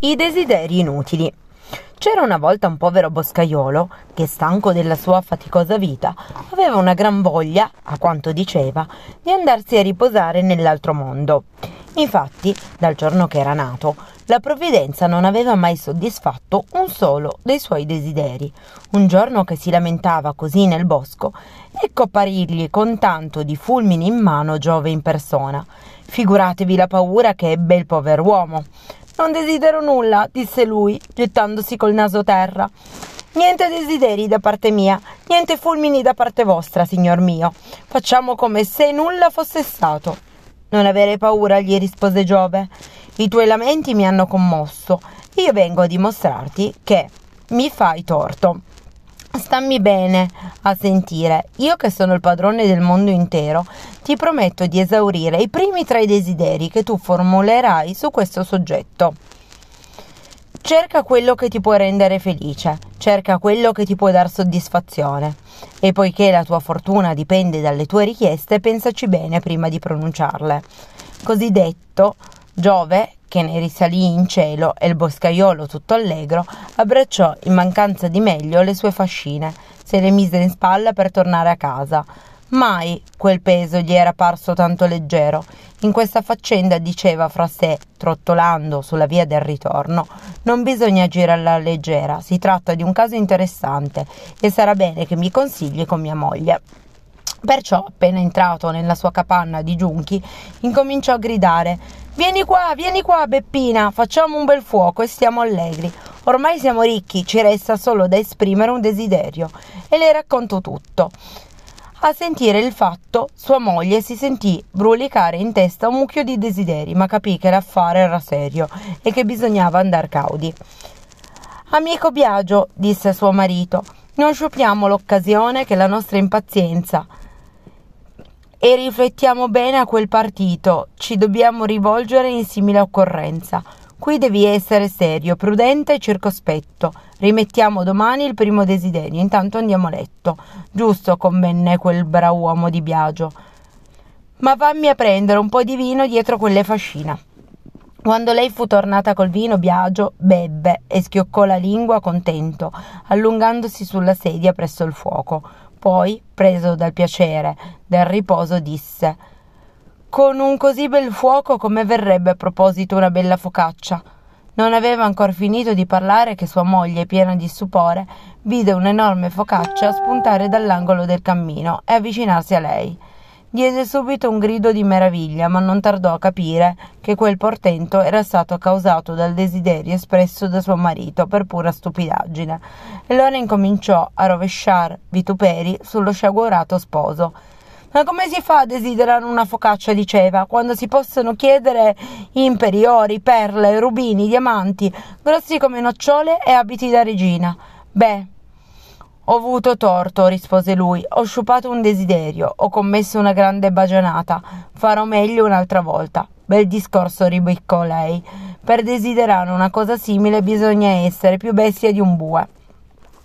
I desideri inutili. C'era una volta un povero boscaiolo che, stanco della sua faticosa vita, aveva una gran voglia, a quanto diceva, di andarsi a riposare nell'altro mondo. Infatti, dal giorno che era nato, la provvidenza non aveva mai soddisfatto un solo dei suoi desideri. Un giorno che si lamentava così nel bosco, ecco apparirgli con tanto di fulmini in mano Giove in persona. Figuratevi la paura che ebbe il pover'uomo. Non desidero nulla, disse lui, gettandosi col naso terra. Niente desideri da parte mia, niente fulmini da parte vostra, signor mio. Facciamo come se nulla fosse stato. Non avere paura, gli rispose Giove. I tuoi lamenti mi hanno commosso. Io vengo a dimostrarti che mi fai torto. Stammi bene a sentire. Io che sono il padrone del mondo intero, ti prometto di esaurire i primi tre desideri che tu formulerai su questo soggetto. Cerca quello che ti può rendere felice, cerca quello che ti può dar soddisfazione. E poiché la tua fortuna dipende dalle tue richieste, pensaci bene prima di pronunciarle. Così detto, Giove, che ne risalì in cielo e il boscaiolo tutto allegro, abbracciò in mancanza di meglio le sue fascine, se le mise in spalla per tornare a casa. Mai quel peso gli era parso tanto leggero. In questa faccenda diceva fra sé, trottolando sulla via del ritorno, non bisogna agire alla leggera, si tratta di un caso interessante e sarà bene che mi consigli con mia moglie. Perciò, appena entrato nella sua capanna di giunchi, incominciò a gridare Vieni qua, vieni qua, Beppina, facciamo un bel fuoco e stiamo allegri. Ormai siamo ricchi, ci resta solo da esprimere un desiderio. E le racconto tutto. A sentire il fatto, sua moglie si sentì brulicare in testa un mucchio di desideri, ma capì che l'affare era serio e che bisognava andar caudi. Amico Biagio, disse a suo marito, non sciupiamo l'occasione che la nostra impazienza e riflettiamo bene a quel partito. Ci dobbiamo rivolgere in simile occorrenza. Qui devi essere serio, prudente e circospetto. Rimettiamo domani il primo desiderio, intanto andiamo a letto. Giusto, convenne quel brav'uomo di Biagio. Ma vammi a prendere un po' di vino dietro quelle fascina. Quando lei fu tornata col vino, Biagio bebbe e schioccò la lingua contento, allungandosi sulla sedia presso il fuoco. Poi, preso dal piacere del riposo, disse Con un così bel fuoco come verrebbe a proposito una bella focaccia? Non aveva ancor finito di parlare che sua moglie, piena di stupore, vide un'enorme focaccia spuntare dall'angolo del cammino e avvicinarsi a lei. Diede subito un grido di meraviglia, ma non tardò a capire che quel portento era stato causato dal desiderio espresso da suo marito per pura stupidaggine. E allora incominciò a rovesciar vituperi sullo sciagurato sposo. Ma come si fa a desiderare una focaccia, diceva, quando si possono chiedere imperi, ori, perle, rubini, diamanti, grossi come nocciole e abiti da regina? Beh, ho avuto torto, rispose lui. Ho sciupato un desiderio, ho commesso una grande bagionata. Farò meglio un'altra volta. Bel discorso, ribeccò lei. Per desiderare una cosa simile bisogna essere più bestia di un bue.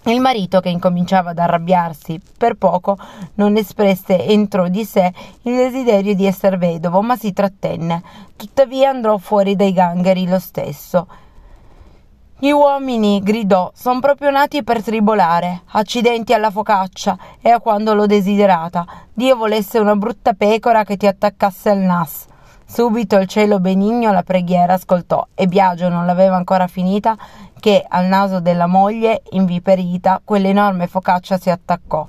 Il marito, che incominciava ad arrabbiarsi per poco, non espresse entro di sé il desiderio di essere vedovo, ma si trattenne. Tuttavia andrò fuori dai gangheri lo stesso. Gli uomini, gridò, son proprio nati per tribolare. Accidenti alla focaccia e a quando l'ho desiderata. Dio volesse una brutta pecora che ti attaccasse al nas. Subito il cielo benigno la preghiera ascoltò e Biagio non l'aveva ancora finita che al naso della moglie, inviperita, quell'enorme focaccia si attaccò.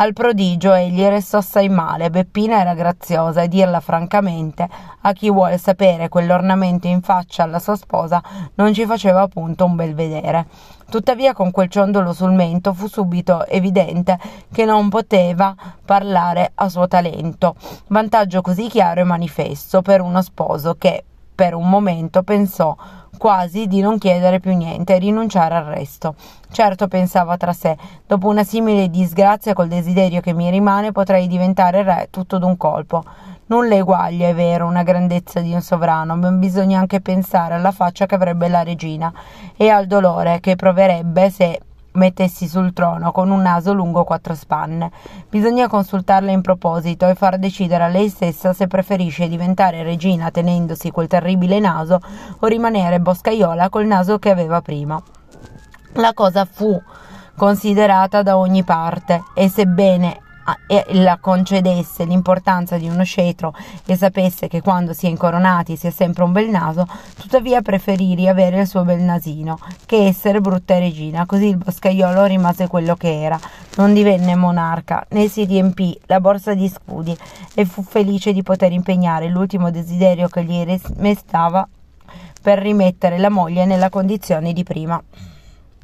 Al prodigio egli restò assai male. Beppina era graziosa e dirla francamente, a chi vuole sapere quell'ornamento in faccia alla sua sposa non ci faceva appunto un bel vedere. Tuttavia con quel ciondolo sul mento fu subito evidente che non poteva parlare a suo talento, vantaggio così chiaro e manifesto per uno sposo che per un momento pensò quasi di non chiedere più niente e rinunciare al resto. Certo, pensava tra sé, dopo una simile disgrazia col desiderio che mi rimane potrei diventare re tutto d'un colpo. Nulla eguaglia, è vero, una grandezza di un sovrano, ma bisogna anche pensare alla faccia che avrebbe la regina e al dolore che proverebbe se mettessi sul trono con un naso lungo quattro spanne. Bisogna consultarla in proposito e far decidere a lei stessa se preferisce diventare regina tenendosi quel terribile naso o rimanere boscaiola col naso che aveva prima. La cosa fu considerata da ogni parte e sebbene la concedesse l'importanza di uno scettro e sapesse che quando si è incoronati si ha sempre un bel naso, tuttavia preferì avere il suo bel nasino che essere brutta regina. Così il boscaiolo rimase quello che era, non divenne monarca, né si riempì la borsa di scudi e fu felice di poter impegnare l'ultimo desiderio che gli restava per rimettere la moglie nella condizione di prima.